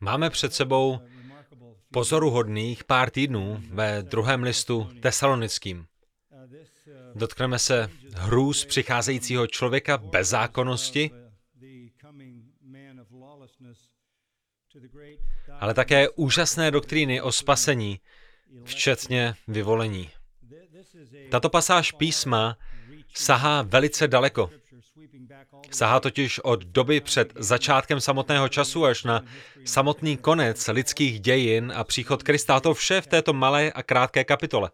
Máme před sebou pozoruhodných pár týdnů ve druhém listu tesalonickým. Dotkneme se hrůz přicházejícího člověka bez zákonnosti, ale také úžasné doktríny o spasení, včetně vyvolení. Tato pasáž písma sahá velice daleko. Sahá totiž od doby před začátkem samotného času až na samotný konec lidských dějin a příchod Krista. to vše v této malé a krátké kapitole.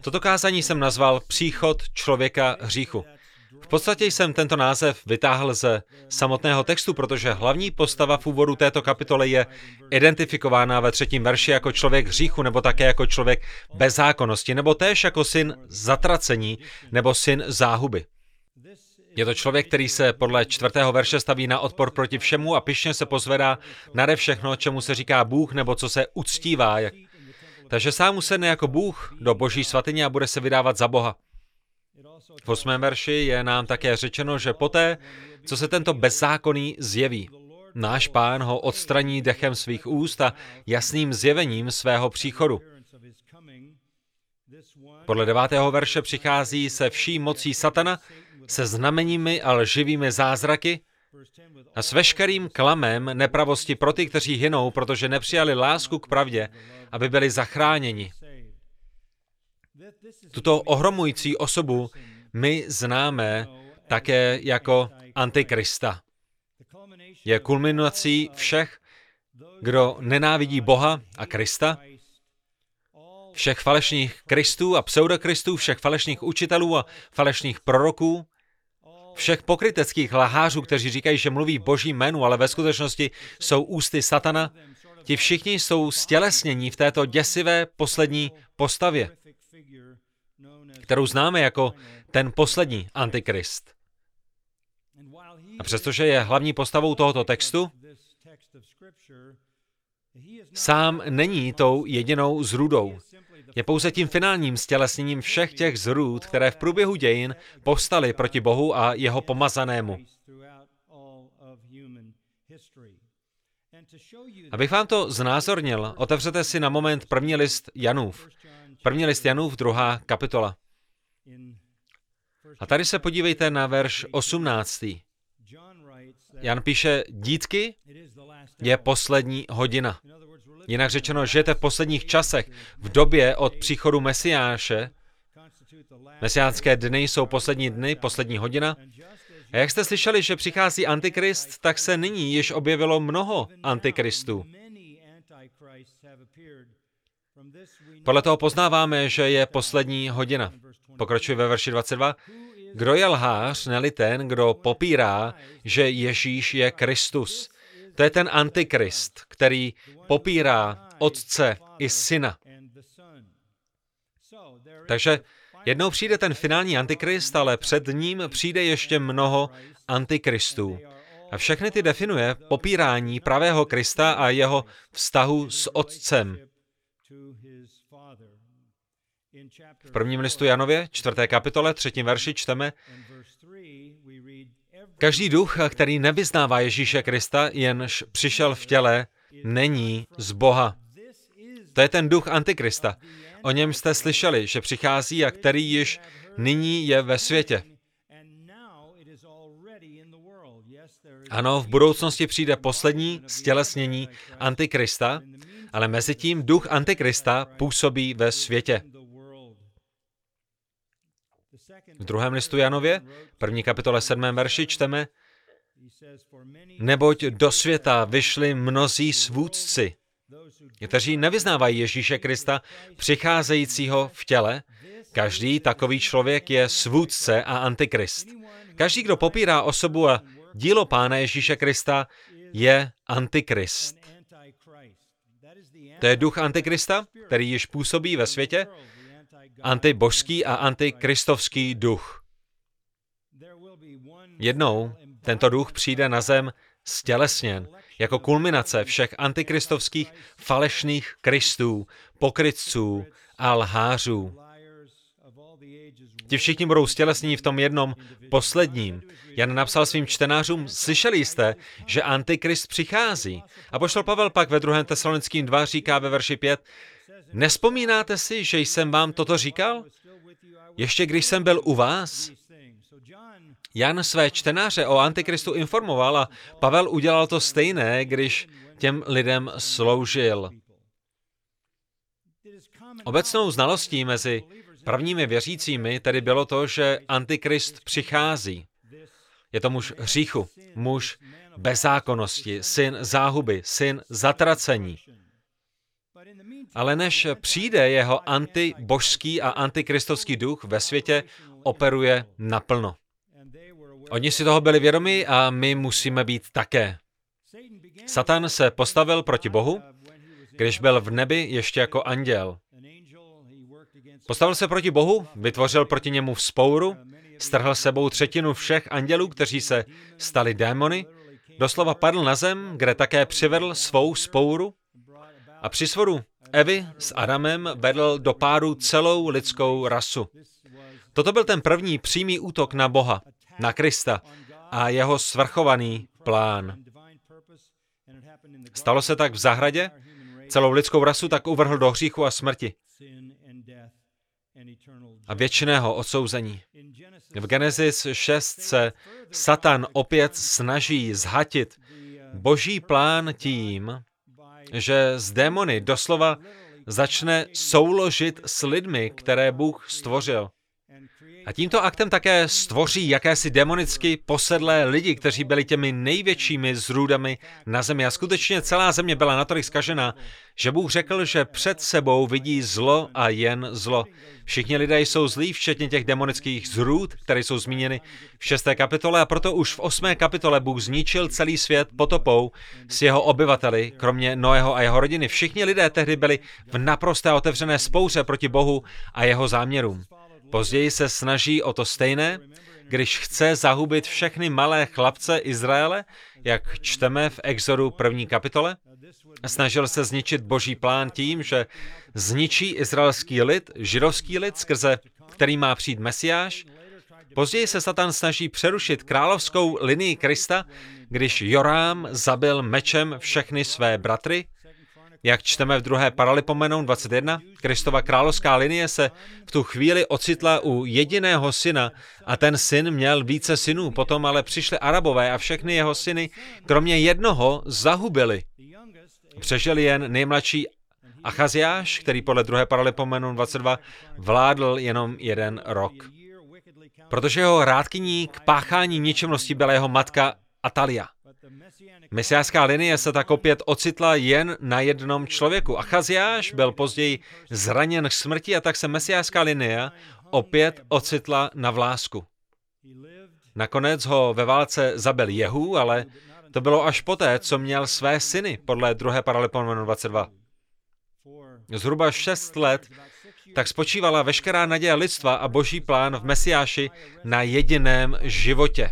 Toto kázání jsem nazval Příchod člověka hříchu. V podstatě jsem tento název vytáhl ze samotného textu, protože hlavní postava v úvodu této kapitoly je identifikována ve třetím verši jako člověk hříchu, nebo také jako člověk bezzákonnosti, nebo též jako syn zatracení, nebo syn záhuby. Je to člověk, který se podle čtvrtého verše staví na odpor proti všemu a pišně se pozvedá nade všechno, čemu se říká Bůh nebo co se uctívá. Takže sám usedne jako Bůh do boží svatyně a bude se vydávat za Boha. V osmém verši je nám také řečeno, že poté, co se tento bezzákonný zjeví, náš pán ho odstraní dechem svých úst a jasným zjevením svého příchodu. Podle devátého verše přichází se vší mocí satana, se znameními a lživými zázraky a s veškerým klamem nepravosti pro ty, kteří hynou, protože nepřijali lásku k pravdě, aby byli zachráněni. Tuto ohromující osobu my známe také jako Antikrista. Je kulminací všech, kdo nenávidí Boha a Krista, všech falešných kristů a pseudokristů, všech falešných učitelů a falešných proroků, všech pokryteckých lahářů, kteří říkají, že mluví boží jménu, ale ve skutečnosti jsou ústy satana, ti všichni jsou stělesnění v této děsivé poslední postavě, kterou známe jako ten poslední antikrist. A přestože je hlavní postavou tohoto textu, sám není tou jedinou zrůdou. Je pouze tím finálním stělesněním všech těch zrůd, které v průběhu dějin povstaly proti Bohu a jeho pomazanému. Abych vám to znázornil, otevřete si na moment první list Janův. První list Janův, druhá kapitola. A tady se podívejte na verš 18. Jan píše, dítky, je poslední hodina. Jinak řečeno, žijete v posledních časech, v době od příchodu Mesiáše. Mesiánské dny jsou poslední dny, poslední hodina. A jak jste slyšeli, že přichází Antikrist, tak se nyní již objevilo mnoho Antikristů. Podle toho poznáváme, že je poslední hodina. Pokračuje ve verši 22. Kdo je lhář, neli ten, kdo popírá, že Ježíš je Kristus. To je ten antikrist, který popírá otce i syna. Takže jednou přijde ten finální antikrist, ale před ním přijde ještě mnoho antikristů. A všechny ty definuje popírání pravého Krista a jeho vztahu s otcem. V prvním listu Janově, čtvrté kapitole, třetím verši čteme, Každý duch, který nevyznává Ježíše Krista, jenž přišel v těle, není z Boha. To je ten duch Antikrista. O něm jste slyšeli, že přichází a který již nyní je ve světě. Ano, v budoucnosti přijde poslední stělesnění Antikrista, ale mezi tím duch Antikrista působí ve světě. V druhém listu Janově, první kapitole 7. verši čteme, neboť do světa vyšli mnozí svůdci, kteří nevyznávají Ježíše Krista, přicházejícího v těle. Každý takový člověk je svůdce a antikrist. Každý, kdo popírá osobu a dílo Pána Ježíše Krista, je antikrist. To je duch antikrista, který již působí ve světě antibožský a antikristovský duch. Jednou tento duch přijde na zem stělesněn jako kulminace všech antikristovských falešných kristů, pokrytců a lhářů. Ti všichni budou stělesněni v tom jednom posledním. Jan napsal svým čtenářům, slyšeli jste, že Antikrist přichází. A pošel Pavel pak ve 2. tesalonickým 2 říká ve verši 5, Nespomínáte si, že jsem vám toto říkal? Ještě když jsem byl u vás? Jan své čtenáře o Antikristu informoval a Pavel udělal to stejné, když těm lidem sloužil. Obecnou znalostí mezi prvními věřícími tedy bylo to, že Antikrist přichází. Je to muž hříchu, muž bezákonnosti, syn záhuby, syn zatracení. Ale než přijde jeho antibožský a antikristovský duch, ve světě operuje naplno. Oni si toho byli vědomi a my musíme být také. Satan se postavil proti Bohu, když byl v nebi ještě jako anděl. Postavil se proti Bohu, vytvořil proti němu vzpouru, strhl sebou třetinu všech andělů, kteří se stali démony, doslova padl na zem, kde také přivedl svou spouru a při svoru Evy s Adamem vedl do páru celou lidskou rasu. Toto byl ten první přímý útok na Boha, na Krista a jeho svrchovaný plán. Stalo se tak v zahradě, celou lidskou rasu tak uvrhl do hříchu a smrti a věčného odsouzení. V Genesis 6 se Satan opět snaží zhatit boží plán tím, že z démony doslova začne souložit s lidmi, které Bůh stvořil. A tímto aktem také stvoří jakési demonicky posedlé lidi, kteří byli těmi největšími zrůdami na zemi. A skutečně celá země byla natolik skažená, že Bůh řekl, že před sebou vidí zlo a jen zlo. Všichni lidé jsou zlí, včetně těch demonických zrůd, které jsou zmíněny v šesté kapitole a proto už v osmé kapitole Bůh zničil celý svět potopou s jeho obyvateli, kromě Noého a jeho rodiny. Všichni lidé tehdy byli v naprosté otevřené spouře proti Bohu a jeho záměrům. Později se snaží o to stejné, když chce zahubit všechny malé chlapce Izraele, jak čteme v Exodu první kapitole. Snažil se zničit boží plán tím, že zničí izraelský lid, židovský lid, skrze který má přijít Mesiáš. Později se Satan snaží přerušit královskou linii Krista, když Jorám zabil mečem všechny své bratry, jak čteme v druhé Paralipomenon 21, Kristova královská linie se v tu chvíli ocitla u jediného syna a ten syn měl více synů. Potom ale přišli Arabové a všechny jeho syny, kromě jednoho, zahubili. Přežil jen nejmladší Achaziáš, který podle druhé Paralipomenon 22 vládl jenom jeden rok. Protože jeho rádkyní k páchání ničemnosti byla jeho matka Atalia. Mesiářská linie se tak opět ocitla jen na jednom člověku. Achaziáš byl později zraněn k smrti a tak se mesiářská linie opět ocitla na vlásku. Nakonec ho ve válce zabil Jehu, ale to bylo až poté, co měl své syny, podle 2. Paralipomenu 22. Zhruba šest let tak spočívala veškerá naděje lidstva a boží plán v Mesiáši na jediném životě.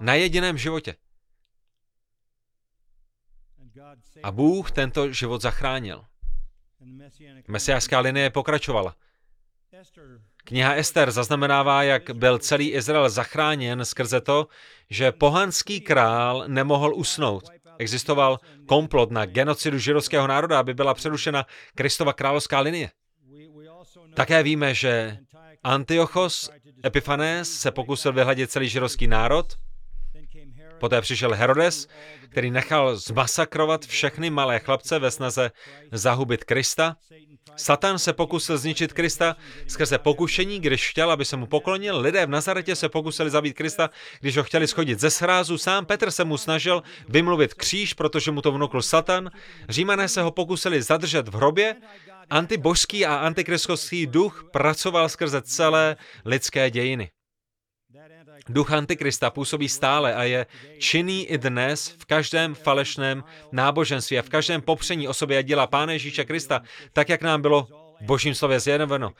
Na jediném životě. A Bůh tento život zachránil. Mesiářská linie pokračovala. Kniha Ester zaznamenává, jak byl celý Izrael zachráněn skrze to, že pohanský král nemohl usnout. Existoval komplot na genocidu židovského národa, aby byla přerušena Kristova královská linie. Také víme, že Antiochos Epifanes se pokusil vyhladit celý židovský národ, Poté přišel Herodes, který nechal zmasakrovat všechny malé chlapce ve snaze zahubit Krista. Satan se pokusil zničit Krista skrze pokušení, když chtěl, aby se mu poklonil. Lidé v Nazaretě se pokusili zabít Krista, když ho chtěli schodit ze srázu. Sám Petr se mu snažil vymluvit kříž, protože mu to vnukl Satan. Římané se ho pokusili zadržet v hrobě. Antibožský a antikristovský duch pracoval skrze celé lidské dějiny. Duch Antikrista působí stále a je činný i dnes v každém falešném náboženství a v každém popření osoby a díla Pána Ježíše Krista, tak jak nám bylo v božím slově zjednoveno.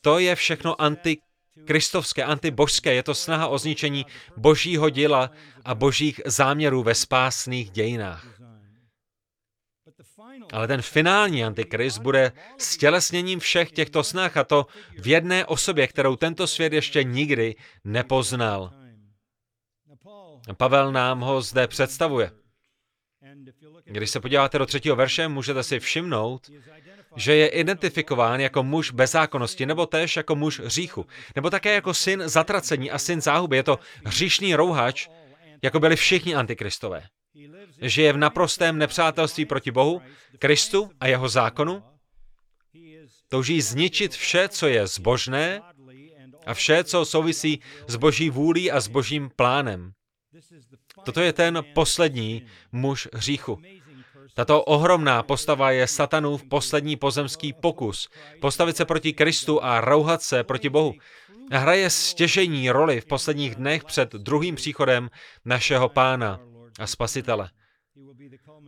To je všechno antikristovské, antibožské. Je to snaha o zničení božího díla a božích záměrů ve spásných dějinách. Ale ten finální antikrist bude stělesněním všech těchto snah a to v jedné osobě, kterou tento svět ještě nikdy nepoznal. Pavel nám ho zde představuje. Když se podíváte do třetího verše, můžete si všimnout, že je identifikován jako muž bezákonnosti, nebo též jako muž hříchu, nebo také jako syn zatracení a syn záhuby. Je to hříšný rouhač, jako byli všichni antikristové. Žije v naprostém nepřátelství proti Bohu, Kristu a jeho zákonu. Touží zničit vše, co je zbožné a vše, co souvisí s boží vůlí a s božím plánem. Toto je ten poslední muž hříchu. Tato ohromná postava je satanův poslední pozemský pokus postavit se proti Kristu a rouhat se proti Bohu. Hraje stěžení roli v posledních dnech před druhým příchodem našeho pána a spasitele.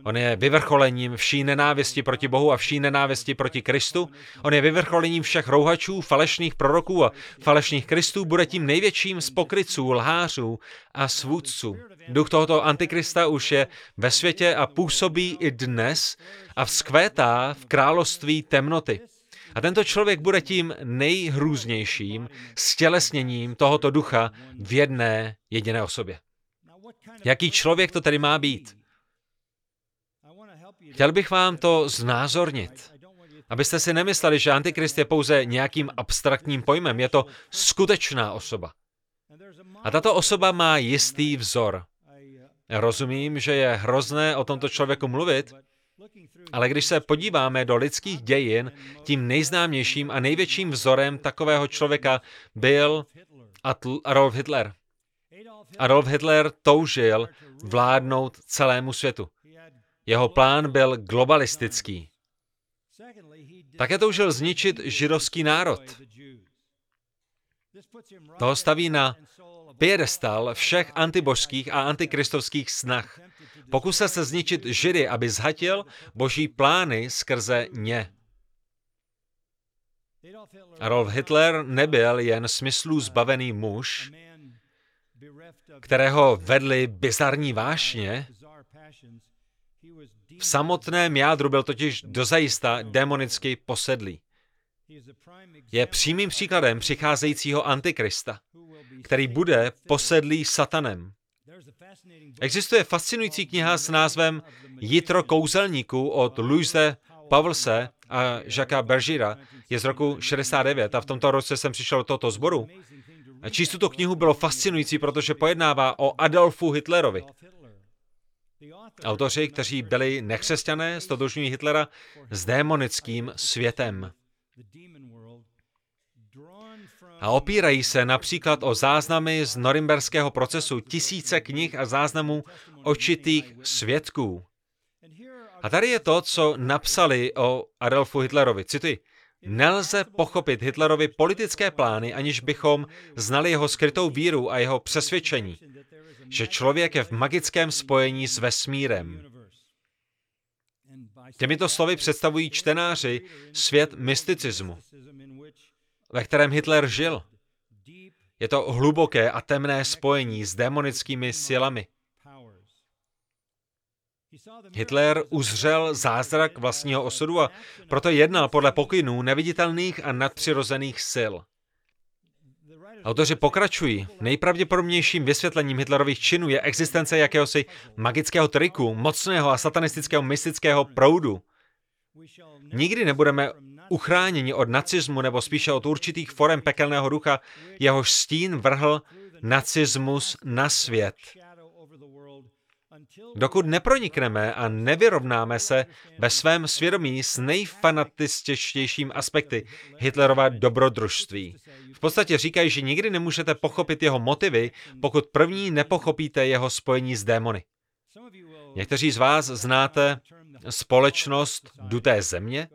On je vyvrcholením vší nenávisti proti Bohu a vší nenávisti proti Kristu. On je vyvrcholením všech rouhačů, falešných proroků a falešných Kristů. Bude tím největším z pokryců, lhářů a svůdců. Duch tohoto antikrista už je ve světě a působí i dnes a vzkvétá v království temnoty. A tento člověk bude tím nejhrůznějším stělesněním tohoto ducha v jedné jediné osobě. Jaký člověk to tedy má být? Chtěl bych vám to znázornit, abyste si nemysleli, že Antikrist je pouze nějakým abstraktním pojmem. Je to skutečná osoba. A tato osoba má jistý vzor. Rozumím, že je hrozné o tomto člověku mluvit, ale když se podíváme do lidských dějin, tím nejznámějším a největším vzorem takového člověka byl Adolf Hitler. Adolf Hitler toužil vládnout celému světu. Jeho plán byl globalistický. Také toužil zničit židovský národ. To staví na piedestal všech antibožských a antikristovských snah. Pokusil se zničit Židy, aby zhatil boží plány skrze ně. Adolf Hitler nebyl jen smyslů zbavený muž, kterého vedly bizarní vášně, v samotném jádru byl totiž dozajista demonicky posedlý. Je přímým příkladem přicházejícího antikrista, který bude posedlý satanem. Existuje fascinující kniha s názvem Jitro kouzelníků od Louise Pavlse a Jacques Bergira. Je z roku 69 a v tomto roce jsem přišel do tohoto sboru. Číst tuto knihu bylo fascinující, protože pojednává o Adolfu Hitlerovi. Autoři, kteří byli nekřesťané, stotožňují Hitlera s démonickým světem. A opírají se například o záznamy z norimberského procesu, tisíce knih a záznamů očitých svědků. A tady je to, co napsali o Adolfu Hitlerovi. Cituji. Nelze pochopit Hitlerovi politické plány, aniž bychom znali jeho skrytou víru a jeho přesvědčení že člověk je v magickém spojení s vesmírem. Těmito slovy představují čtenáři svět mysticismu, ve kterém Hitler žil. Je to hluboké a temné spojení s démonickými silami. Hitler uzřel zázrak vlastního osudu a proto jednal podle pokynů neviditelných a nadpřirozených sil. Autoři pokračují. Nejpravděpodobnějším vysvětlením Hitlerových činů je existence jakéhosi magického triku, mocného a satanistického mystického proudu. Nikdy nebudeme uchráněni od nacismu nebo spíše od určitých forem pekelného ducha, jehož stín vrhl nacismus na svět. Dokud nepronikneme a nevyrovnáme se ve svém svědomí s nejfanatističtějším aspekty Hitlerova dobrodružství. V podstatě říkají, že nikdy nemůžete pochopit jeho motivy, pokud první nepochopíte jeho spojení s démony. Někteří z vás znáte společnost Duté země,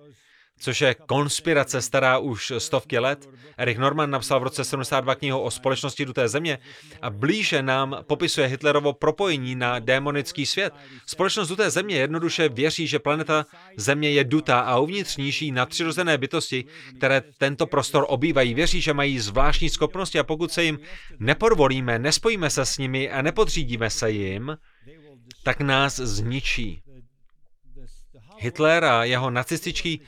což je konspirace stará už stovky let. Eric Norman napsal v roce 72 knihu o společnosti duté země a blíže nám popisuje Hitlerovo propojení na démonický svět. Společnost duté země jednoduše věří, že planeta Země je dutá a uvnitř níží nadpřirozené bytosti, které tento prostor obývají, věří, že mají zvláštní schopnosti a pokud se jim nepodvolíme, nespojíme se s nimi a nepodřídíme se jim, tak nás zničí. Hitler a jeho nacističtí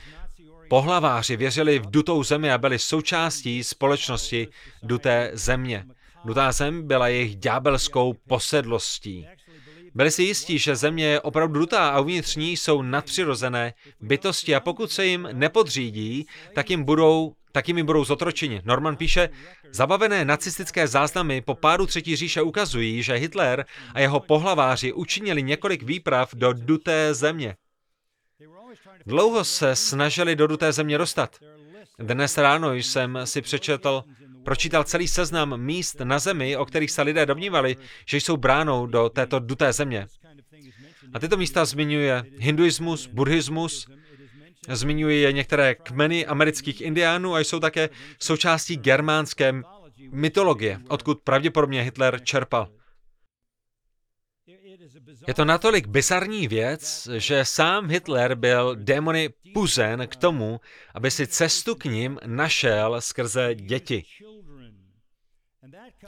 pohlaváři věřili v dutou zemi a byli součástí společnosti duté země. Dutá zem byla jejich ďábelskou posedlostí. Byli si jistí, že země je opravdu dutá a uvnitř ní jsou nadpřirozené bytosti a pokud se jim nepodřídí, tak jim budou tak jim budou zotročeni. Norman píše, zabavené nacistické záznamy po pádu Třetí říše ukazují, že Hitler a jeho pohlaváři učinili několik výprav do duté země. Dlouho se snažili do duté země dostat. Dnes ráno jsem si přečetl, pročítal celý seznam míst na zemi, o kterých se lidé domnívali, že jsou bránou do této duté země. A tyto místa zmiňuje hinduismus, buddhismus, zmiňuje je některé kmeny amerických indiánů a jsou také součástí germánské mytologie, odkud pravděpodobně Hitler čerpal. Je to natolik bizarní věc, že sám Hitler byl démony puzen k tomu, aby si cestu k ním našel skrze děti.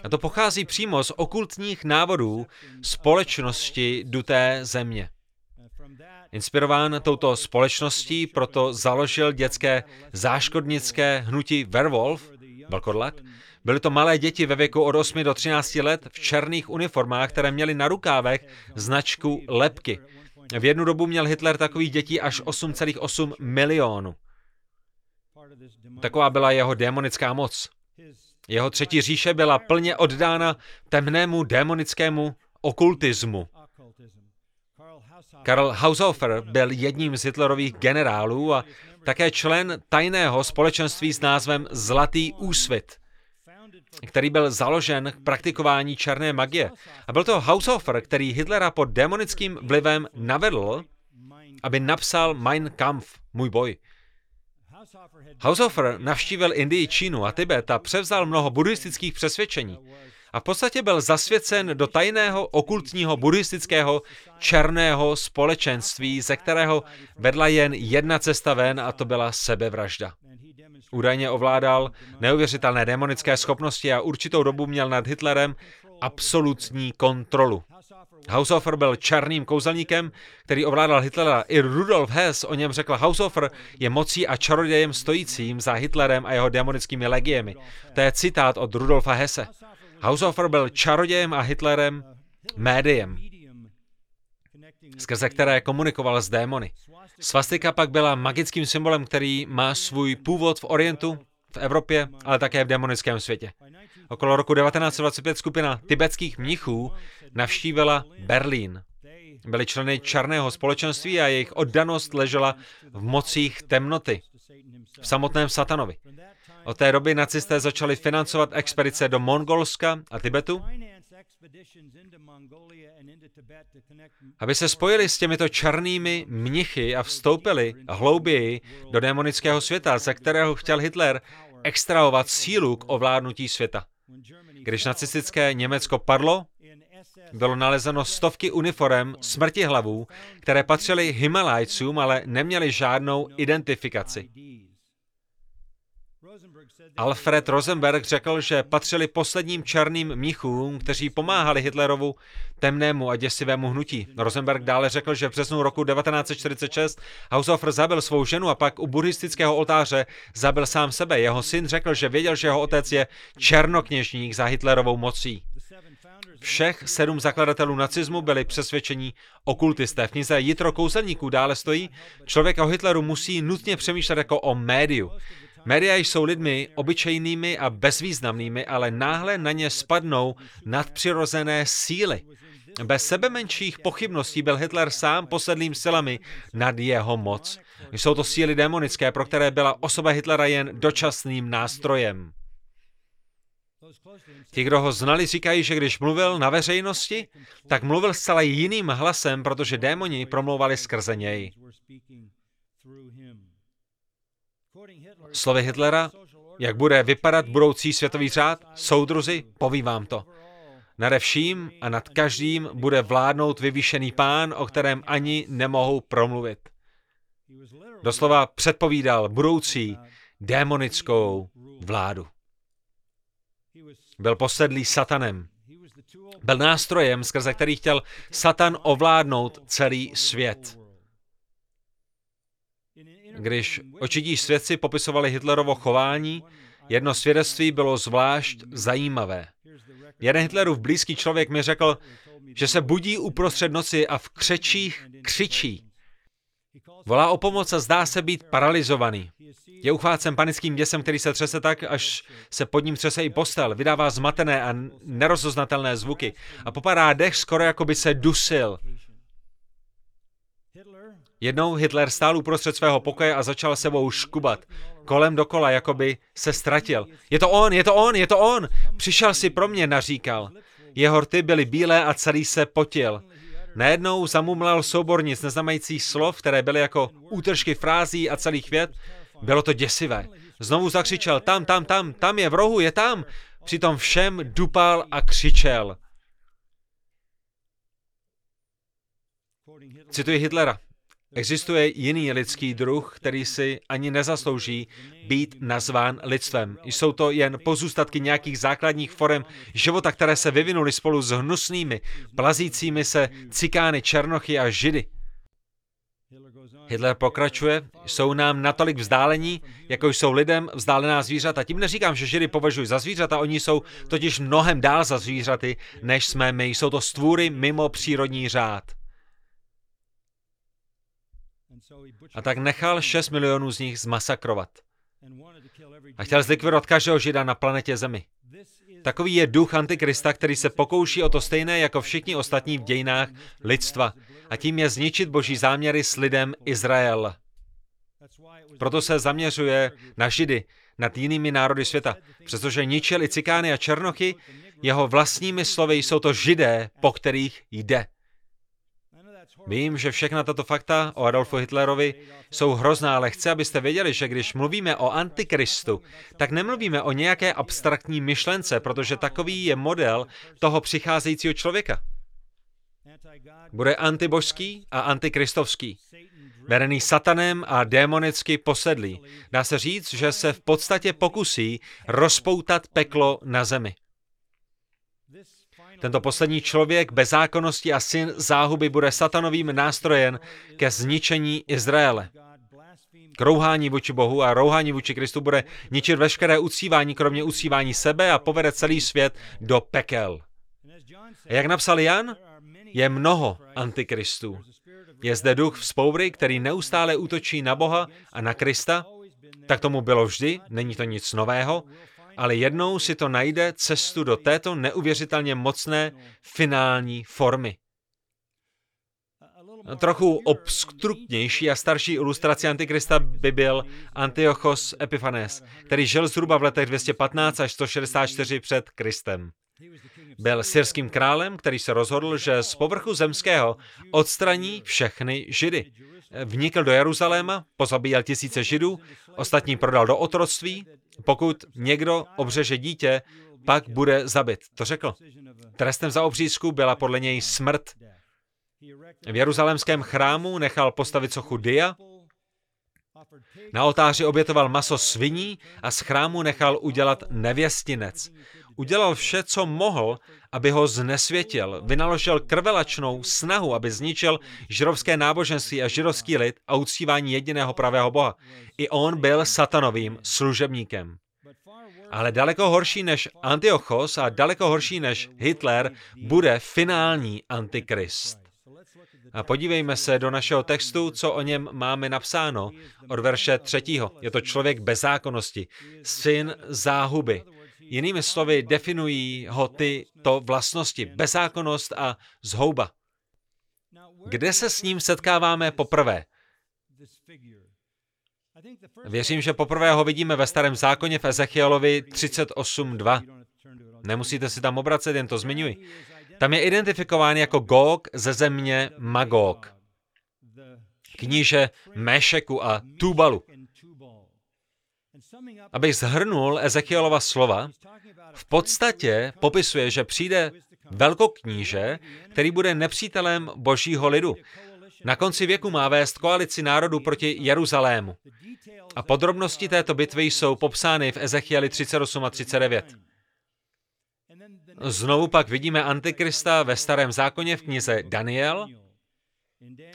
A to pochází přímo z okultních návodů společnosti duté země. Inspirován touto společností proto založil dětské záškodnické hnutí Werwolf, Velkodlak, Byly to malé děti ve věku od 8 do 13 let v černých uniformách, které měly na rukávech značku lepky. V jednu dobu měl Hitler takových dětí až 8,8 milionů. Taková byla jeho démonická moc. Jeho třetí říše byla plně oddána temnému démonickému okultismu. Karl Haushofer byl jedním z Hitlerových generálů a také člen tajného společenství s názvem Zlatý úsvit který byl založen k praktikování černé magie. A byl to Haushofer, který Hitlera pod demonickým vlivem navedl, aby napsal Mein Kampf, můj boj. Haushofer navštívil Indii, Čínu a Tibet a převzal mnoho buddhistických přesvědčení. A v podstatě byl zasvěcen do tajného okultního buddhistického černého společenství, ze kterého vedla jen jedna cesta ven a to byla sebevražda. Údajně ovládal neuvěřitelné demonické schopnosti a určitou dobu měl nad Hitlerem absolutní kontrolu. Haushofer byl černým kouzelníkem, který ovládal Hitlera. I Rudolf Hess o něm řekl, Haushofer je mocí a čarodějem stojícím za Hitlerem a jeho demonickými legiemi. To je citát od Rudolfa Hesse. Haushofer byl čarodějem a Hitlerem médiem, skrze které komunikoval s démony. Svastika pak byla magickým symbolem, který má svůj původ v Orientu, v Evropě, ale také v demonickém světě. Okolo roku 1925 skupina tibetských mnichů navštívila Berlín. Byli členy černého společenství a jejich oddanost ležela v mocích temnoty, v samotném satanovi. Od té doby nacisté začali financovat expedice do Mongolska a Tibetu aby se spojili s těmito černými mnichy a vstoupili hlouběji do démonického světa, ze kterého chtěl Hitler extrahovat sílu k ovládnutí světa. Když nacistické Německo padlo, bylo nalezeno stovky uniform smrti hlavů, které patřily Himalajcům, ale neměly žádnou identifikaci. Alfred Rosenberg řekl, že patřili posledním černým mnichům, kteří pomáhali Hitlerovu temnému a děsivému hnutí. Rosenberg dále řekl, že v březnu roku 1946 Haushofer zabil svou ženu a pak u buddhistického oltáře zabil sám sebe. Jeho syn řekl, že věděl, že jeho otec je černokněžník za Hitlerovou mocí. Všech sedm zakladatelů nacismu byli přesvědčení okultisté. V knize Jitro kouzelníků dále stojí, člověk o Hitleru musí nutně přemýšlet jako o médiu. Média jsou lidmi obyčejnými a bezvýznamnými, ale náhle na ně spadnou nadpřirozené síly. Bez sebe menších pochybností byl Hitler sám posedlým silami nad jeho moc. Jsou to síly démonické, pro které byla osoba Hitlera jen dočasným nástrojem. Ti, kdo ho znali, říkají, že když mluvil na veřejnosti, tak mluvil zcela jiným hlasem, protože démoni promlouvali skrze něj. Slovy Hitlera, jak bude vypadat budoucí světový řád, soudruzi, povím vám to. Nade vším a nad každým bude vládnout vyvýšený pán, o kterém ani nemohou promluvit. Doslova předpovídal budoucí démonickou vládu. Byl posedlý satanem. Byl nástrojem, skrze který chtěl satan ovládnout celý svět. Když očití svědci popisovali Hitlerovo chování, jedno svědectví bylo zvlášť zajímavé. Jeden Hitlerův blízký člověk mi řekl, že se budí uprostřed noci a v křečích křičí. Volá o pomoc a zdá se být paralizovaný. Je uchvácen panickým děsem, který se třese tak, až se pod ním třese i postel. Vydává zmatené a nerozoznatelné zvuky a popadá dech skoro jako by se dusil. Jednou Hitler stál uprostřed svého pokoje a začal sebou škubat. Kolem dokola, jako by se ztratil. Je to on, je to on, je to on! Přišel si pro mě, naříkal. Jeho rty byly bílé a celý se potil. Najednou zamumlal soubor nic neznamajících slov, které byly jako útržky frází a celých vět. Bylo to děsivé. Znovu zakřičel, tam, tam, tam, tam je v rohu, je tam. Přitom všem dupal a křičel. Cituji Hitlera. Existuje jiný lidský druh, který si ani nezaslouží být nazván lidstvem. Jsou to jen pozůstatky nějakých základních forem života, které se vyvinuly spolu s hnusnými, plazícími se cikány, černochy a židy. Hitler pokračuje, jsou nám natolik vzdálení, jako jsou lidem vzdálená zvířata. Tím neříkám, že židy považuji za zvířata, oni jsou totiž mnohem dál za zvířaty, než jsme my. Jsou to stvůry mimo přírodní řád. A tak nechal 6 milionů z nich zmasakrovat. A chtěl zlikvidovat každého žida na planetě Zemi. Takový je duch Antikrista, který se pokouší o to stejné jako všichni ostatní v dějinách lidstva. A tím je zničit boží záměry s lidem Izrael. Proto se zaměřuje na židy nad jinými národy světa. Přestože ničili cikány a černochy, jeho vlastními slovy jsou to židé, po kterých jde. Vím, že všechna tato fakta o Adolfu Hitlerovi jsou hrozná, ale chci, abyste věděli, že když mluvíme o antikristu, tak nemluvíme o nějaké abstraktní myšlence, protože takový je model toho přicházejícího člověka. Bude antibožský a antikristovský. Vedený satanem a démonicky posedlý. Dá se říct, že se v podstatě pokusí rozpoutat peklo na zemi. Tento poslední člověk bezákonnosti a syn záhuby bude satanovým nástrojem ke zničení Izraele. Krouhání vůči Bohu a rouhání vůči Kristu bude ničit veškeré uctívání, kromě uctívání sebe a povede celý svět do pekel. A jak napsal Jan, je mnoho antikristů. Je zde duch vzpoury, který neustále útočí na Boha a na Krista. Tak tomu bylo vždy, není to nic nového ale jednou si to najde cestu do této neuvěřitelně mocné finální formy. Trochu obstruktnější a starší ilustrací Antikrista by byl Antiochos Epiphanes, který žil zhruba v letech 215 až 164 před Kristem. Byl syrským králem, který se rozhodl, že z povrchu zemského odstraní všechny židy. Vnikl do Jeruzaléma, pozabíjel tisíce židů, ostatní prodal do otroctví. Pokud někdo obřeže dítě, pak bude zabit. To řekl. Trestem za obřízku byla podle něj smrt. V jeruzalémském chrámu nechal postavit sochu Dia, na oltáři obětoval maso sviní a z chrámu nechal udělat nevěstinec. Udělal vše, co mohl, aby ho znesvětil. Vynaložil krvelačnou snahu, aby zničil židovské náboženství a židovský lid a uctívání jediného pravého Boha. I on byl satanovým služebníkem. Ale daleko horší než Antiochos a daleko horší než Hitler bude finální antikrist. A podívejme se do našeho textu, co o něm máme napsáno od verše třetího. Je to člověk bezákonnosti, syn záhuby. Jinými slovy definují ho tyto vlastnosti, bezákonnost a zhouba. Kde se s ním setkáváme poprvé? Věřím, že poprvé ho vidíme ve starém zákoně v Ezechielovi 38.2. Nemusíte si tam obracet, jen to zmiňuji. Tam je identifikován jako Gog ze země Magog, kníže Mešeku a Tubalu. Abych zhrnul Ezechielova slova, v podstatě popisuje, že přijde velkokníže, který bude nepřítelem božího lidu. Na konci věku má vést koalici národů proti Jeruzalému. A podrobnosti této bitvy jsou popsány v Ezechieli 38 a 39. Znovu pak vidíme Antikrista ve starém zákoně v knize Daniel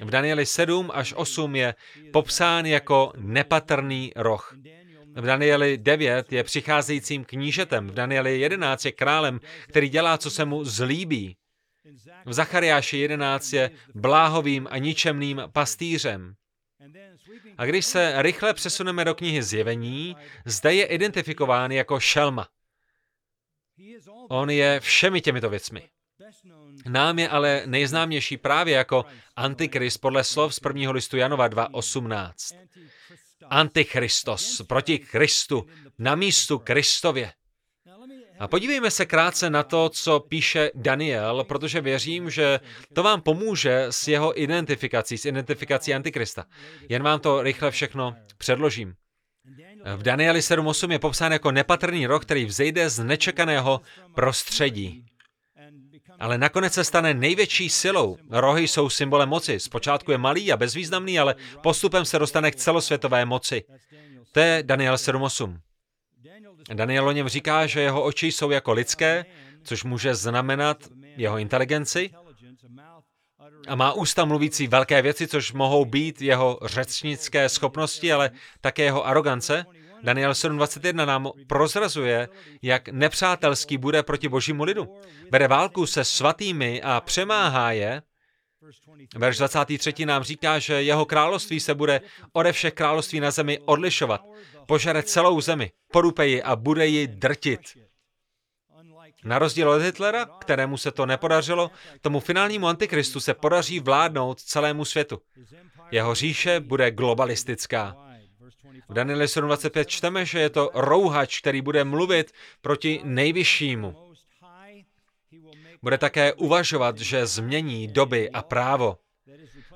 V Danieli 7 až 8 je popsán jako nepatrný roh. V Danieli 9 je přicházejícím knížetem. V Danieli 11 je králem, který dělá, co se mu zlíbí. V Zachariáši 11 je bláhovým a ničemným pastýřem. A když se rychle přesuneme do knihy Zjevení, zde je identifikován jako šelma. On je všemi těmito věcmi. Nám je ale nejznámější právě jako Antikrist podle slov z prvního listu Janova 2.18. Antichristos proti Kristu, na místu Kristově. A podívejme se krátce na to, co píše Daniel, protože věřím, že to vám pomůže s jeho identifikací, s identifikací Antikrista. Jen vám to rychle všechno předložím. V Danieli 7.8 je popsán jako nepatrný rok, který vzejde z nečekaného prostředí. Ale nakonec se stane největší silou. Rohy jsou symbolem moci. Zpočátku je malý a bezvýznamný, ale postupem se dostane k celosvětové moci. To je Daniel 7.8. Daniel o něm říká, že jeho oči jsou jako lidské, což může znamenat jeho inteligenci, a má ústa mluvící velké věci, což mohou být jeho řečnické schopnosti, ale také jeho arogance. Daniel 7.21 nám prozrazuje, jak nepřátelský bude proti božímu lidu. Bere válku se svatými a přemáhá je. Verš 23. nám říká, že jeho království se bude ode všech království na zemi odlišovat. Požere celou zemi, porupe ji a bude ji drtit. Na rozdíl od Hitlera, kterému se to nepodařilo, tomu finálnímu antikristu se podaří vládnout celému světu. Jeho říše bude globalistická. V Danieli 7.25 čteme, že je to rouhač, který bude mluvit proti nejvyššímu. Bude také uvažovat, že změní doby a právo.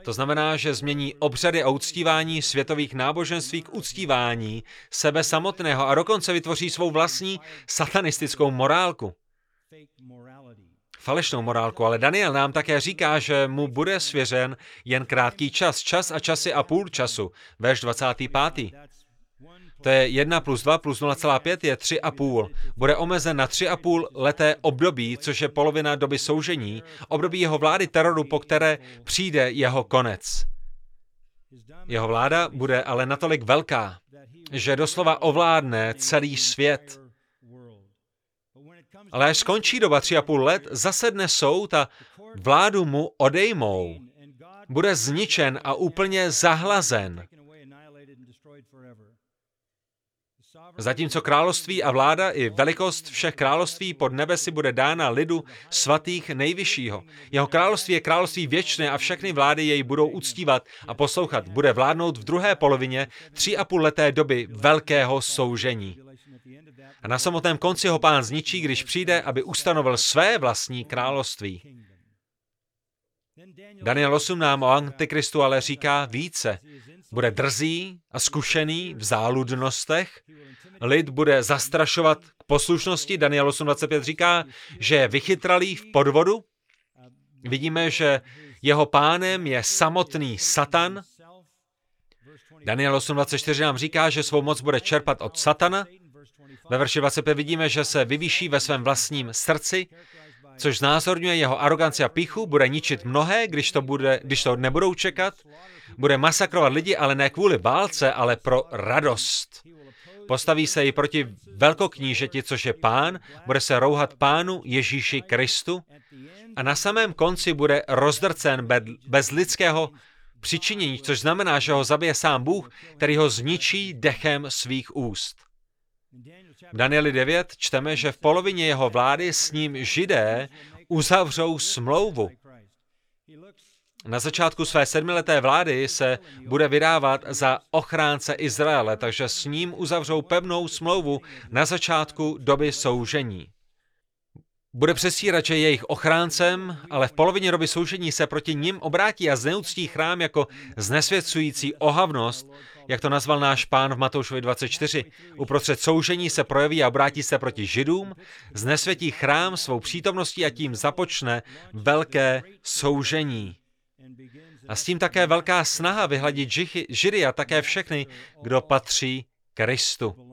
To znamená, že změní obřady a uctívání světových náboženství k uctívání sebe samotného a dokonce vytvoří svou vlastní satanistickou morálku. Falešnou morálku, ale Daniel nám také říká, že mu bude svěřen jen krátký čas, čas a časy a půl času, verš 25. To je 1 plus 2 plus 0,5 je 3,5. Bude omezen na 3,5 leté období, což je polovina doby soužení, období jeho vlády teroru, po které přijde jeho konec. Jeho vláda bude ale natolik velká, že doslova ovládne celý svět. Ale až skončí doba 3,5 let, zasedne soud a vládu mu odejmou. Bude zničen a úplně zahlazen. Zatímco království a vláda i velikost všech království pod nebesi bude dána lidu svatých nejvyššího. Jeho království je království věčné a všechny vlády jej budou uctívat a poslouchat. Bude vládnout v druhé polovině tři a půl leté doby velkého soužení. A na samotném konci ho pán zničí, když přijde, aby ustanovil své vlastní království. Daniel 8 nám o Antikristu ale říká více. Bude drzý a zkušený v záludnostech, lid bude zastrašovat k poslušnosti. Daniel 8.25 říká, že je vychytralý v podvodu. Vidíme, že jeho pánem je samotný Satan. Daniel 8.24 nám říká, že svou moc bude čerpat od Satana. Ve verši 25 vidíme, že se vyvýší ve svém vlastním srdci, což znázorňuje jeho aroganci a pichu, bude ničit mnohé, když to, bude, když to nebudou čekat, bude masakrovat lidi, ale ne kvůli válce, ale pro radost. Postaví se i proti velkoknížeti, což je pán, bude se rouhat pánu Ježíši Kristu a na samém konci bude rozdrcen bez lidského přičinění, což znamená, že ho zabije sám Bůh, který ho zničí dechem svých úst. V Danieli 9 čteme, že v polovině jeho vlády s ním židé uzavřou smlouvu. Na začátku své sedmileté vlády se bude vydávat za ochránce Izraele, takže s ním uzavřou pevnou smlouvu na začátku doby soužení. Bude je jejich ochráncem, ale v polovině doby soužení se proti ním obrátí a zneuctí chrám jako znesvěcující ohavnost, jak to nazval náš pán v Matoušovi 24. Uprostřed soužení se projeví a obrátí se proti židům, znesvětí chrám svou přítomností a tím započne velké soužení. A s tím také velká snaha vyhladit židy a také všechny, kdo patří Kristu.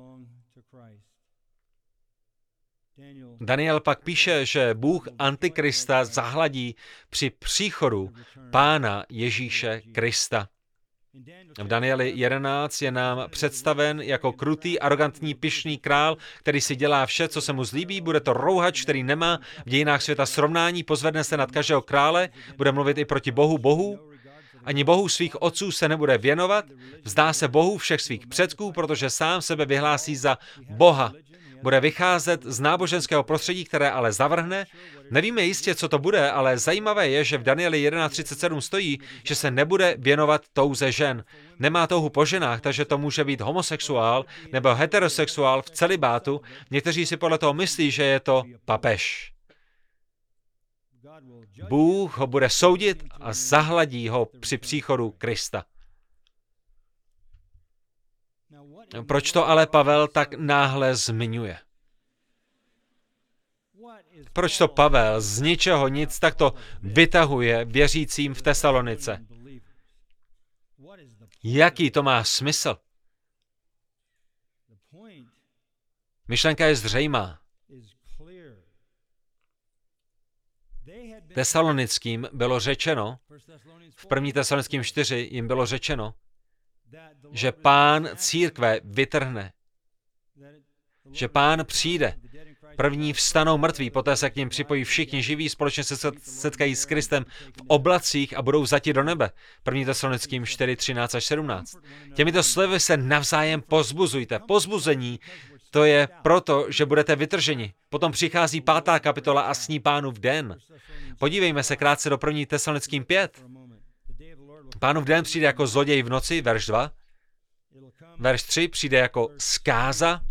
Daniel pak píše, že Bůh Antikrista zahladí při příchodu Pána Ježíše Krista. V Danieli 11 je nám představen jako krutý, arrogantní, pišný král, který si dělá vše, co se mu zlíbí. Bude to rouhač, který nemá v dějinách světa srovnání, pozvedne se nad každého krále, bude mluvit i proti Bohu Bohu, ani Bohu svých otců se nebude věnovat, vzdá se Bohu všech svých předků, protože sám sebe vyhlásí za Boha bude vycházet z náboženského prostředí, které ale zavrhne. Nevíme jistě, co to bude, ale zajímavé je, že v Danieli 11.37 stojí, že se nebude věnovat touze žen. Nemá touhu po ženách, takže to může být homosexuál nebo heterosexuál v celibátu. Někteří si podle toho myslí, že je to papež. Bůh ho bude soudit a zahladí ho při příchodu Krista. Proč to ale Pavel tak náhle zmiňuje? Proč to Pavel z ničeho nic takto vytahuje věřícím v Tesalonice? Jaký to má smysl? Myšlenka je zřejmá. Tesalonickým bylo řečeno, v 1. Tesalonickým 4 jim bylo řečeno, že pán církve vytrhne, že pán přijde. První vstanou mrtví, poté se k ním připojí všichni živí, společně se setkají s Kristem v oblacích a budou zati do nebe. První tesalonickým 4, 13 až 17. Těmito slevy se navzájem pozbuzujte. Pozbuzení to je proto, že budete vytrženi. Potom přichází pátá kapitola a sní pánu v den. Podívejme se krátce do první tesalonickým 5. Pánův den přijde jako zloděj v noci, verš 2. Verš 3 přijde jako zkáza.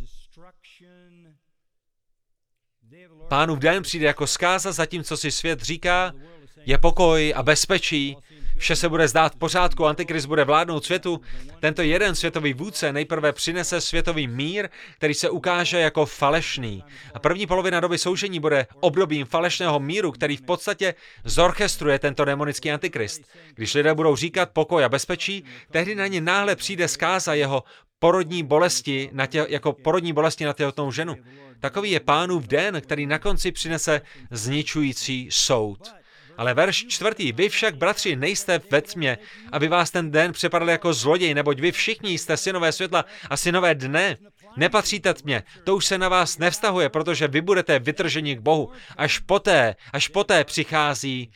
Pánův den přijde jako zkáza, zatímco si svět říká, je pokoj a bezpečí, vše se bude zdát v pořádku, Antikrist bude vládnout světu. Tento jeden světový vůdce nejprve přinese světový mír, který se ukáže jako falešný. A první polovina doby soužení bude obdobím falešného míru, který v podstatě zorchestruje tento demonický Antikrist. Když lidé budou říkat pokoj a bezpečí, tehdy na ně náhle přijde zkáza jeho porodní bolesti na tě, jako porodní bolesti na těhotnou ženu. Takový je pánův den, který na konci přinese zničující soud. Ale verš čtvrtý, vy však, bratři, nejste ve tmě, aby vás ten den přepadl jako zloděj, neboť vy všichni jste synové světla a synové dne. Nepatříte tmě, to už se na vás nevztahuje, protože vy budete vytrženi k Bohu. Až poté, až poté přichází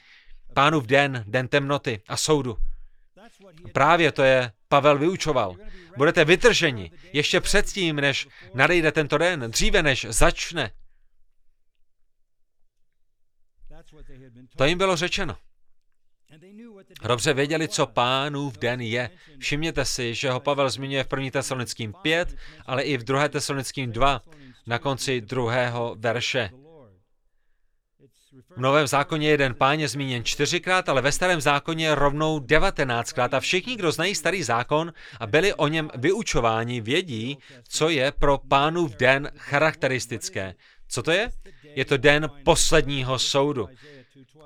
pánův den, den temnoty a soudu. Právě to je Pavel vyučoval. Budete vytrženi ještě předtím, než nadejde tento den, dříve než začne. To jim bylo řečeno. Dobře věděli, co pánův den je. Všimněte si, že ho Pavel zmiňuje v 1. tesalonickým 5, ale i v 2. tesalonickým 2, na konci druhého verše. V Novém zákoně jeden pán je zmíněn čtyřikrát, ale ve Starém zákoně rovnou devatenáctkrát. A všichni, kdo znají Starý zákon a byli o něm vyučováni, vědí, co je pro pánův den charakteristické. Co to je? Je to den posledního soudu.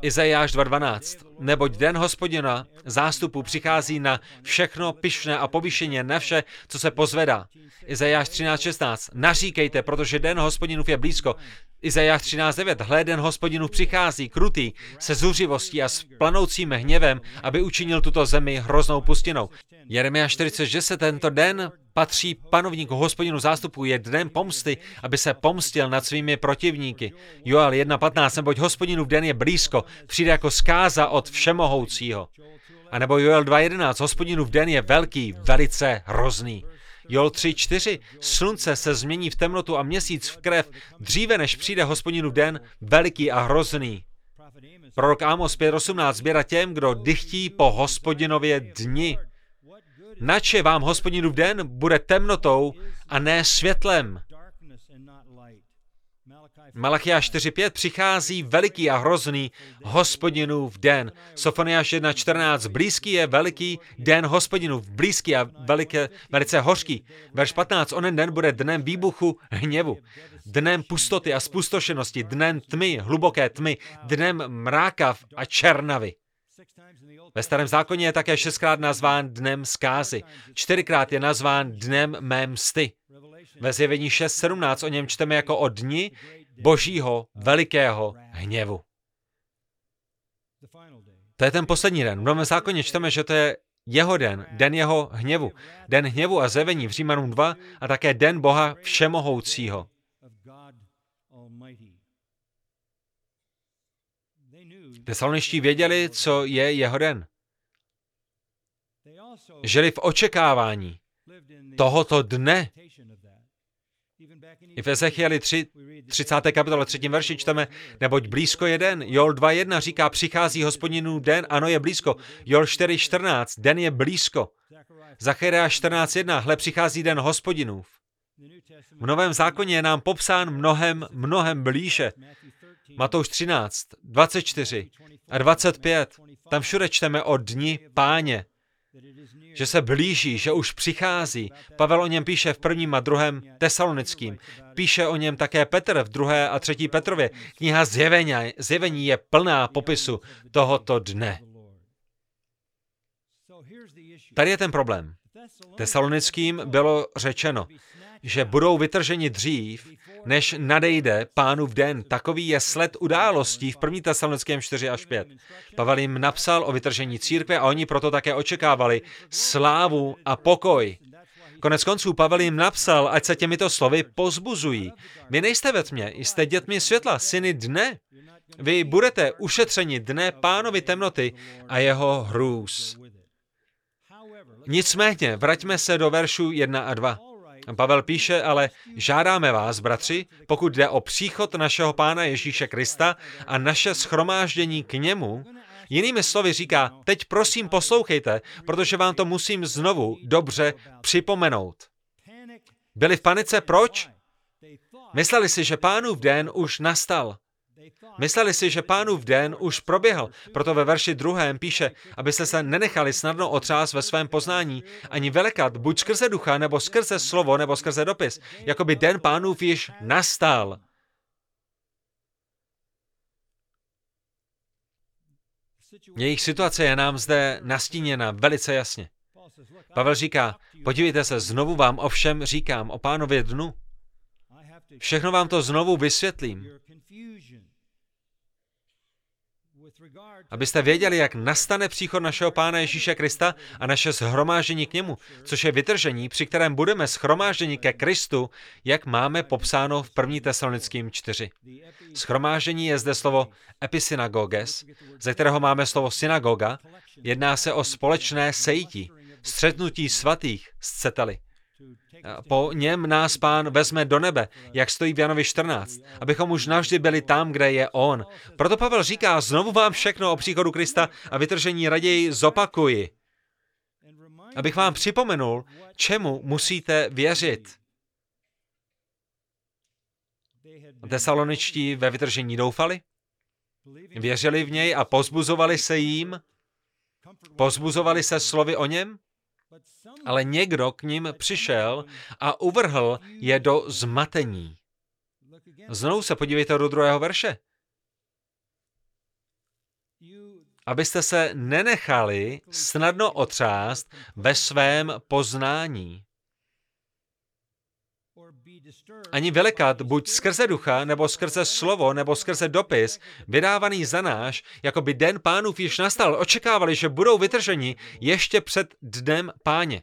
Izajáš 2.12. Neboť den hospodina zástupu přichází na všechno pyšné a povyšeně, na vše, co se pozvedá. Izajáš 13.16. Naříkejte, protože den hospodinův je blízko. Izajáš 13.9. Hle, den hospodinův přichází, krutý, se zuřivostí a s planoucím hněvem, aby učinil tuto zemi hroznou pustinou. Jeremia 40, tento den patří panovníku hospodinu zástupu, je dnem pomsty, aby se pomstil nad svými protivníky. Joel 1.15, neboť hospodinu v den je blízko, přijde jako zkáza od všemohoucího. A nebo Joel 2.11, hospodinu v den je velký, velice hrozný. Joel 3.4, slunce se změní v temnotu a měsíc v krev, dříve než přijde hospodinu den, veliký a hrozný. Prorok Amos 5.18 sběra těm, kdo dychtí po hospodinově dni. Nače vám hospodinu v den bude temnotou a ne světlem. Malachia 4.5 přichází veliký a hrozný hospodinův den. Sofoniáš 1.14 blízký je veliký den hospodinův, blízký a veliké, velice hořký. Verš 15, onen den bude dnem výbuchu hněvu, dnem pustoty a spustošenosti, dnem tmy, hluboké tmy, dnem mráka a černavy. Ve starém zákoně je také šestkrát nazván dnem zkázy. Čtyřikrát je nazván dnem mé msty. Ve zjevení 6.17 o něm čteme jako o dni, božího velikého hněvu. To je ten poslední den. V Novém zákoně čteme, že to je jeho den, den jeho hněvu, den hněvu a zevení v Římanům 2 a také den Boha Všemohoucího. Tesaloniští věděli, co je jeho den. Žili v očekávání tohoto dne. I v Ezechieli 3, 30. kapitole 3. verši čteme, neboť blízko je den. Jol 2.1 říká, přichází hospodinů den, ano je blízko. Jol 4.14, den je blízko. Zacheria 14.1, hle přichází den hospodinův. V Novém zákoně je nám popsán mnohem, mnohem blíže. Matouš 13, 24 a 25. Tam všude čteme o dni páně že se blíží, že už přichází. Pavel o něm píše v prvním a druhém tesalonickým. Píše o něm také Petr v druhé a třetí Petrově. Kniha zjevení, zjevení je plná popisu tohoto dne. Tady je ten problém. Tesalonickým bylo řečeno, že budou vytrženi dřív, než nadejde pánu v den. Takový je sled událostí v 1. Tesalonickém 4 až 5. Pavel jim napsal o vytržení církve a oni proto také očekávali slávu a pokoj. Konec konců Pavel jim napsal, ať se těmito slovy pozbuzují. Vy nejste ve tmě, jste dětmi světla, syny dne. Vy budete ušetřeni dne pánovi temnoty a jeho hrůz. Nicméně, vraťme se do veršu 1 a 2. Pavel píše, ale žádáme vás, bratři, pokud jde o příchod našeho Pána Ježíše Krista a naše schromáždění k němu, jinými slovy říká, teď prosím poslouchejte, protože vám to musím znovu dobře připomenout. Byli v panice proč? Mysleli si, že pánův den už nastal. Mysleli si, že pánův den už proběhl, proto ve verši druhém píše, abyste se nenechali snadno otřást ve svém poznání, ani velekat, buď skrze ducha, nebo skrze slovo, nebo skrze dopis, jako by den pánův již nastal. Jejich situace je nám zde nastíněna velice jasně. Pavel říká, podívejte se, znovu vám ovšem říkám o pánově dnu. Všechno vám to znovu vysvětlím. Abyste věděli, jak nastane příchod našeho Pána Ježíše Krista a naše shromáždění k němu, což je vytržení, při kterém budeme schromážděni ke Kristu, jak máme popsáno v 1. tesalonickým 4. Schromáždění je zde slovo episynagoges, ze kterého máme slovo synagoga. Jedná se o společné sejítí, střetnutí svatých, scetali. Po něm nás pán vezme do nebe, jak stojí v Janovi 14, abychom už navždy byli tam, kde je on. Proto Pavel říká, znovu vám všechno o příchodu Krista a vytržení raději zopakuji. Abych vám připomenul, čemu musíte věřit. Tesaloničtí ve vytržení doufali, věřili v něj a pozbuzovali se jím, pozbuzovali se slovy o něm, ale někdo k ním přišel a uvrhl je do zmatení. Znovu se podívejte do druhého verše. Abyste se nenechali snadno otřást ve svém poznání. Ani velikat, buď skrze ducha, nebo skrze slovo, nebo skrze dopis, vydávaný za náš, jako by den pánův již nastal, očekávali, že budou vytrženi ještě před dnem páně.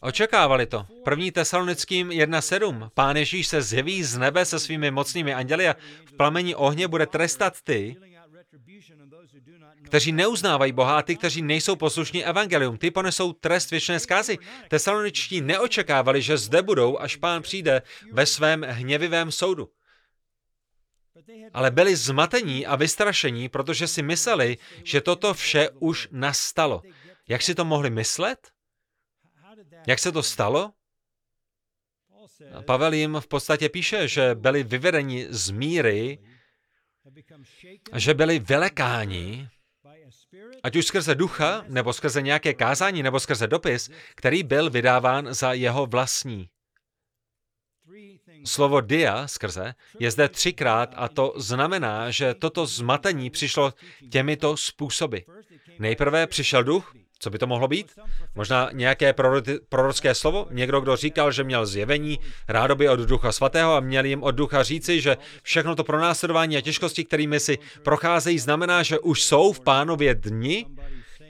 Očekávali to. První tesalonickým 1.7. Pán Ježíš se zjeví z nebe se svými mocnými anděli a v plamení ohně bude trestat ty, kteří neuznávají Boha a ty, kteří nejsou poslušní evangelium. Ty ponesou trest věčné zkázy. Tesaloničtí neočekávali, že zde budou, až pán přijde ve svém hněvivém soudu. Ale byli zmatení a vystrašení, protože si mysleli, že toto vše už nastalo. Jak si to mohli myslet? Jak se to stalo? Pavel jim v podstatě píše, že byli vyvedeni z míry, že byli velekáni, ať už skrze ducha, nebo skrze nějaké kázání, nebo skrze dopis, který byl vydáván za jeho vlastní. Slovo dia skrze je zde třikrát a to znamená, že toto zmatení přišlo těmito způsoby. Nejprve přišel duch, Co by to mohlo být? Možná nějaké prorocké slovo? Někdo, kdo říkal, že měl zjevení rádoby od Ducha Svatého a měl jim od Ducha říci, že všechno to pronásledování a těžkosti, kterými si procházejí, znamená, že už jsou v pánově dni?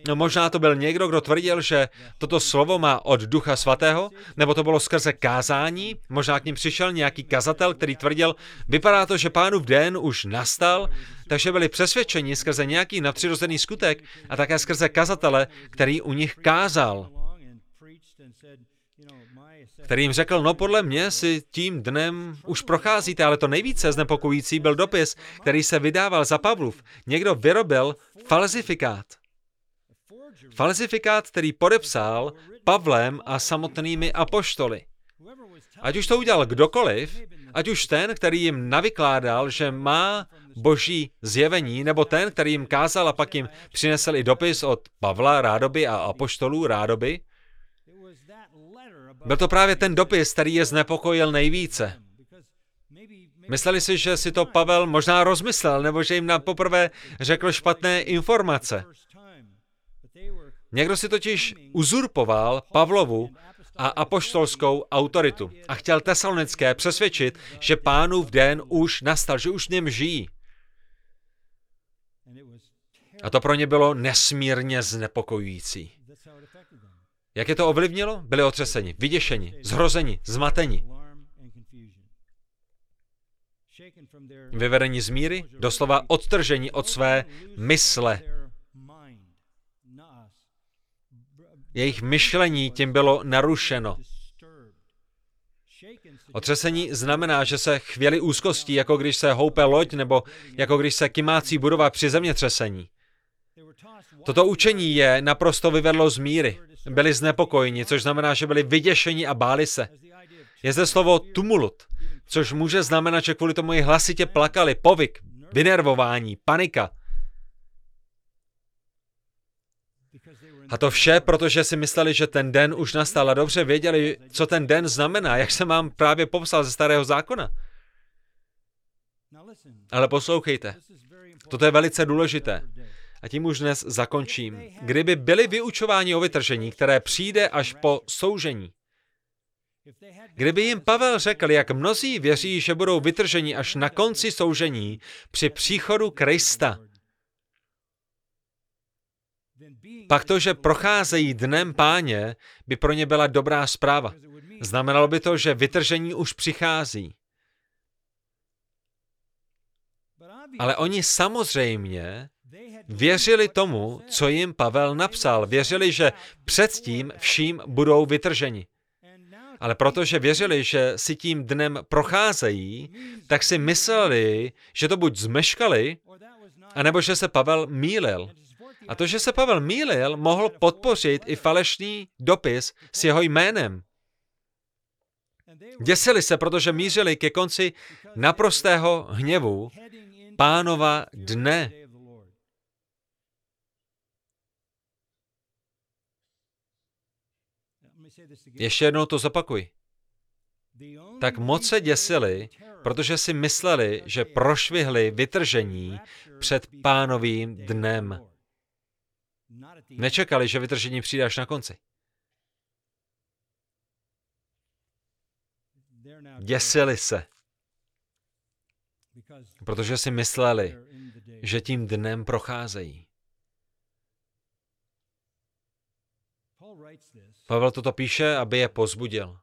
No, možná to byl někdo, kdo tvrdil, že toto slovo má od Ducha Svatého, nebo to bylo skrze kázání, možná k ním přišel nějaký kazatel, který tvrdil, vypadá to, že pánův den už nastal, takže byli přesvědčeni skrze nějaký nadpřirozený skutek a také skrze kazatele, který u nich kázal který jim řekl, no podle mě si tím dnem už procházíte, ale to nejvíce znepokojící byl dopis, který se vydával za Pavlov. Někdo vyrobil falzifikát. Falzifikát, který podepsal Pavlem a samotnými apoštoly. Ať už to udělal kdokoliv, ať už ten, který jim navykládal, že má boží zjevení, nebo ten, který jim kázal a pak jim přinesl i dopis od Pavla Rádoby a apoštolů Rádoby, byl to právě ten dopis, který je znepokojil nejvíce. Mysleli si, že si to Pavel možná rozmyslel, nebo že jim na poprvé řekl špatné informace. Někdo si totiž uzurpoval Pavlovu a apoštolskou autoritu a chtěl tesalonické přesvědčit, že pánův den už nastal, že už v něm žijí. A to pro ně bylo nesmírně znepokojující. Jak je to ovlivnilo? Byli otřeseni, vyděšeni, zhrozeni, zmateni. Vyvedení z míry, doslova odtržení od své mysle. Jejich myšlení tím bylo narušeno. Otřesení znamená, že se chvěli úzkostí, jako když se houpe loď, nebo jako když se kymácí budova při zemětřesení. Toto učení je naprosto vyvedlo z míry. Byli znepokojeni, což znamená, že byli vyděšeni a báli se. Je zde slovo tumulut, což může znamenat, že kvůli tomu i hlasitě plakali, povyk, vynervování, panika. A to vše, protože si mysleli, že ten den už nastal a dobře věděli, co ten den znamená, jak jsem vám právě popsal ze starého zákona. Ale poslouchejte, toto je velice důležité. A tím už dnes zakončím. Kdyby byli vyučováni o vytržení, které přijde až po soužení, Kdyby jim Pavel řekl, jak mnozí věří, že budou vytrženi až na konci soužení při příchodu Krista, pak to, že procházejí dnem páně, by pro ně byla dobrá zpráva. Znamenalo by to, že vytržení už přichází. Ale oni samozřejmě věřili tomu, co jim Pavel napsal. Věřili, že předtím vším budou vytrženi. Ale protože věřili, že si tím dnem procházejí, tak si mysleli, že to buď zmeškali, anebo že se Pavel mýlil. A to, že se Pavel mýlil, mohl podpořit i falešný dopis s jeho jménem. Děsili se, protože mířili ke konci naprostého hněvu pánova dne. Ještě jednou to zopakuj. Tak moc se děsili, protože si mysleli, že prošvihli vytržení před pánovým dnem. Nečekali, že vytržení přijde až na konci. Děsili se, protože si mysleli, že tím dnem procházejí. Pavel toto píše, aby je pozbudil.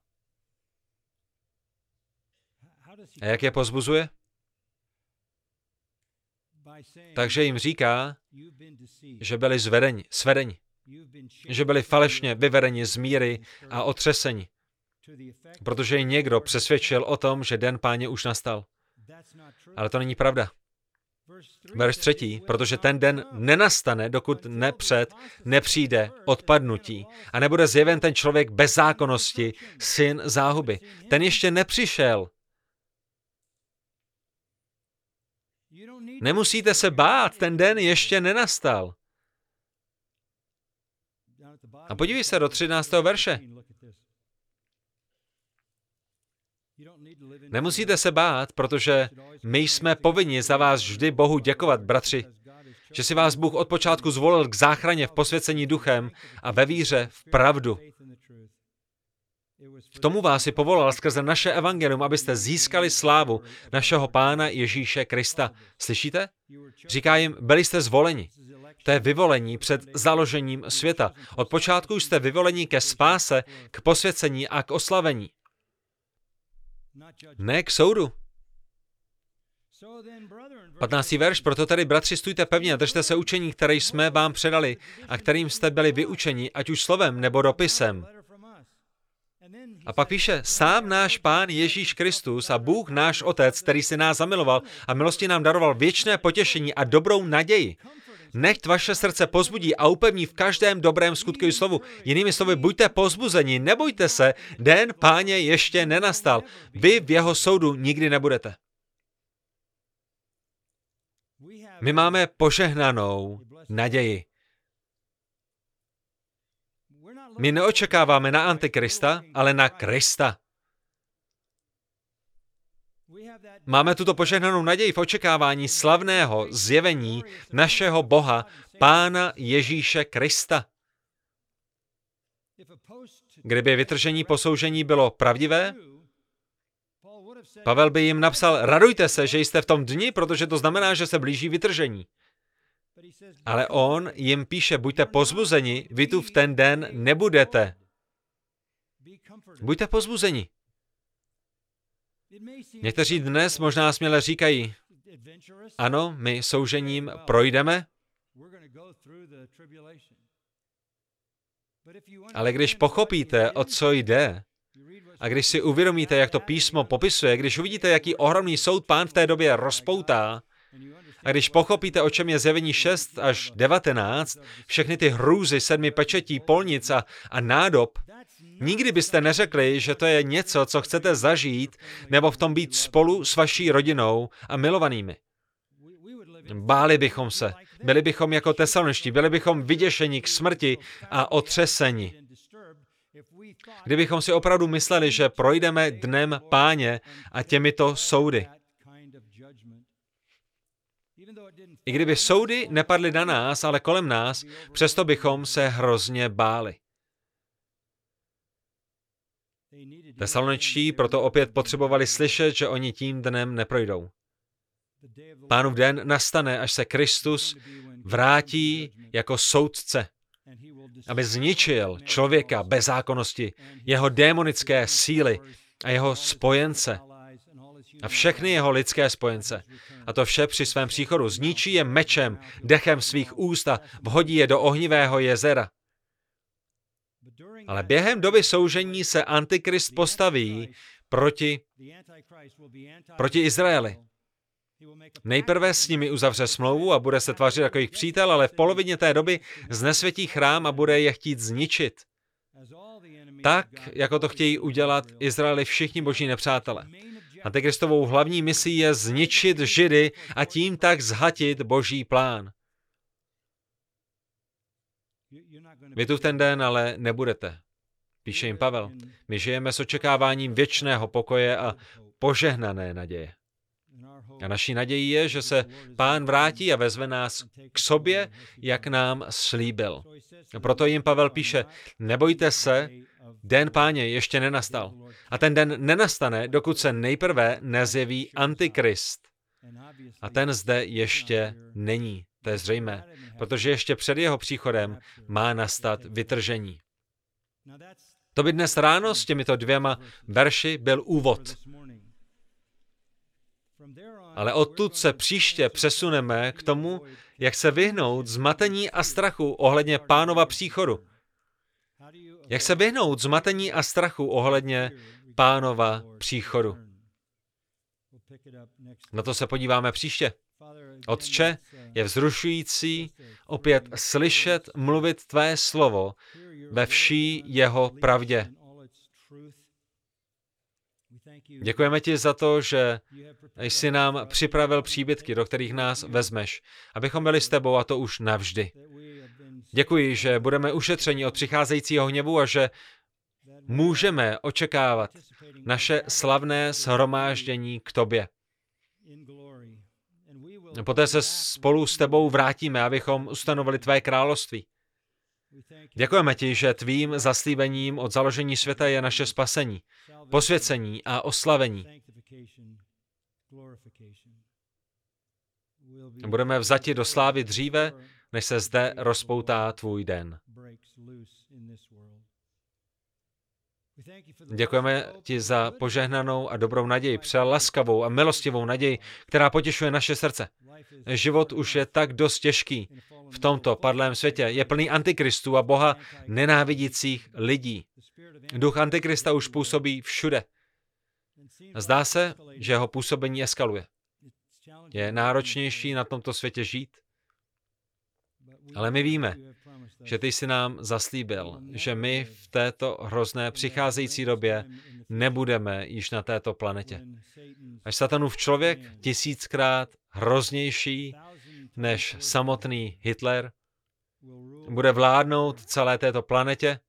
A jak je pozbuzuje? Takže jim říká, že byli zvedeni, svedeni, že byli falešně vyvedeni z míry a otřeseni, protože jim někdo přesvědčil o tom, že den páně už nastal. Ale to není pravda. Verš třetí, protože ten den nenastane, dokud nepřed nepřijde odpadnutí a nebude zjeven ten člověk bez zákonnosti, syn záhuby. Ten ještě nepřišel. Nemusíte se bát, ten den ještě nenastal. A podívej se do 13. verše. Nemusíte se bát, protože my jsme povinni za vás vždy Bohu děkovat, bratři, že si vás Bůh od počátku zvolil k záchraně v posvěcení duchem a ve víře v pravdu. K tomu vás si povolal skrze naše evangelium, abyste získali slávu našeho Pána Ježíše Krista. Slyšíte? Říká jim, byli jste zvoleni. To je vyvolení před založením světa. Od počátku jste vyvolení ke spáse, k posvěcení a k oslavení. Ne k soudu. 15. verš, proto tedy, bratři, stůjte pevně a držte se učení, které jsme vám předali a kterým jste byli vyučeni, ať už slovem nebo dopisem. A pak píše, sám náš pán Ježíš Kristus a Bůh náš Otec, který si nás zamiloval a milosti nám daroval věčné potěšení a dobrou naději. Nechť vaše srdce pozbudí a upevní v každém dobrém skutku i slovu. Jinými slovy, buďte pozbuzeni, nebojte se, den páně ještě nenastal. Vy v jeho soudu nikdy nebudete. My máme požehnanou naději. My neočekáváme na Antikrista, ale na Krista. Máme tuto požehnanou naději v očekávání slavného zjevení našeho Boha, Pána Ježíše Krista. Kdyby vytržení posoužení bylo pravdivé, Pavel by jim napsal, radujte se, že jste v tom dni, protože to znamená, že se blíží vytržení. Ale on jim píše, buďte pozbuzeni, vy tu v ten den nebudete. Buďte pozbuzeni. Někteří dnes možná směle říkají, ano, my soužením projdeme, ale když pochopíte, o co jde, a když si uvědomíte, jak to písmo popisuje, když uvidíte, jaký ohromný soud pán v té době rozpoutá, a když pochopíte, o čem je zjevení 6 až 19, všechny ty hrůzy sedmi pečetí, polnic a, a nádob, nikdy byste neřekli, že to je něco, co chcete zažít, nebo v tom být spolu s vaší rodinou a milovanými. Báli bychom se, byli bychom jako tesalonští, byli bychom vyděšeni k smrti a otřeseni. Kdybychom si opravdu mysleli, že projdeme dnem páně a těmito soudy. I kdyby soudy nepadly na nás, ale kolem nás, přesto bychom se hrozně báli. Tesaloničtí proto opět potřebovali slyšet, že oni tím dnem neprojdou. Pánův den nastane, až se Kristus vrátí jako soudce, aby zničil člověka bez zákonnosti, jeho démonické síly a jeho spojence a všechny jeho lidské spojence. A to vše při svém příchodu. Zničí je mečem, dechem svých úst a vhodí je do ohnivého jezera. Ale během doby soužení se Antikrist postaví proti, proti Izraeli. Nejprve s nimi uzavře smlouvu a bude se tvářit jako jejich přítel, ale v polovině té doby znesvětí chrám a bude je chtít zničit. Tak, jako to chtějí udělat Izraeli všichni boží nepřátelé. Antikristovou hlavní misí je zničit Židy a tím tak zhatit boží plán. Vy tu v ten den ale nebudete. Píše jim Pavel. My žijeme s očekáváním věčného pokoje a požehnané naděje. A naší nadějí je, že se pán vrátí a vezve nás k sobě, jak nám slíbil. A proto jim Pavel píše, nebojte se, den páně ještě nenastal. A ten den nenastane, dokud se nejprve nezjeví Antikrist. A ten zde ještě není. To je zřejmé, protože ještě před jeho příchodem má nastat vytržení. To by dnes ráno s těmito dvěma verši byl úvod. Ale odtud se příště přesuneme k tomu, jak se vyhnout zmatení a strachu ohledně pánova příchodu. Jak se vyhnout zmatení a strachu ohledně pánova příchodu. Na to se podíváme příště. Otče, je vzrušující opět slyšet mluvit tvé slovo ve vší jeho pravdě. Děkujeme ti za to, že jsi nám připravil příbytky, do kterých nás vezmeš, abychom byli s tebou a to už navždy. Děkuji, že budeme ušetřeni od přicházejícího hněvu a že můžeme očekávat naše slavné shromáždění k tobě. Poté se spolu s tebou vrátíme, abychom ustanovili tvé království. Děkujeme ti, že tvým zaslíbením od založení světa je naše spasení, posvěcení a oslavení. Budeme vzati do slávy dříve, než se zde rozpoutá tvůj den. Děkujeme ti za požehnanou a dobrou naději, přelaskavou a milostivou naději, která potěšuje naše srdce. Život už je tak dost těžký v tomto padlém světě. Je plný antikristů a Boha nenávidících lidí. Duch antikrista už působí všude. Zdá se, že jeho působení eskaluje. Je náročnější na tomto světě žít, ale my víme, že ty jsi nám zaslíbil, že my v této hrozné přicházející době nebudeme již na této planetě. Až satanův člověk tisíckrát hroznější než samotný Hitler bude vládnout celé této planetě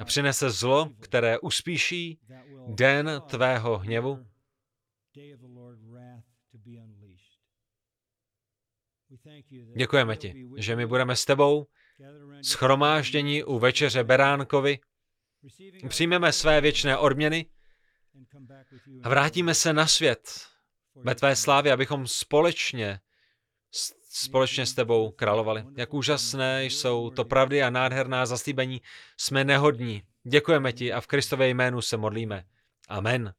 a přinese zlo, které uspíší den tvého hněvu Děkujeme ti, že my budeme s tebou schromáždění u večeře Beránkovi, přijmeme své věčné odměny a vrátíme se na svět ve tvé slávě, abychom společně společně s tebou královali. Jak úžasné jsou to pravdy a nádherná zaslíbení. Jsme nehodní. Děkujeme ti a v Kristově jménu se modlíme. Amen.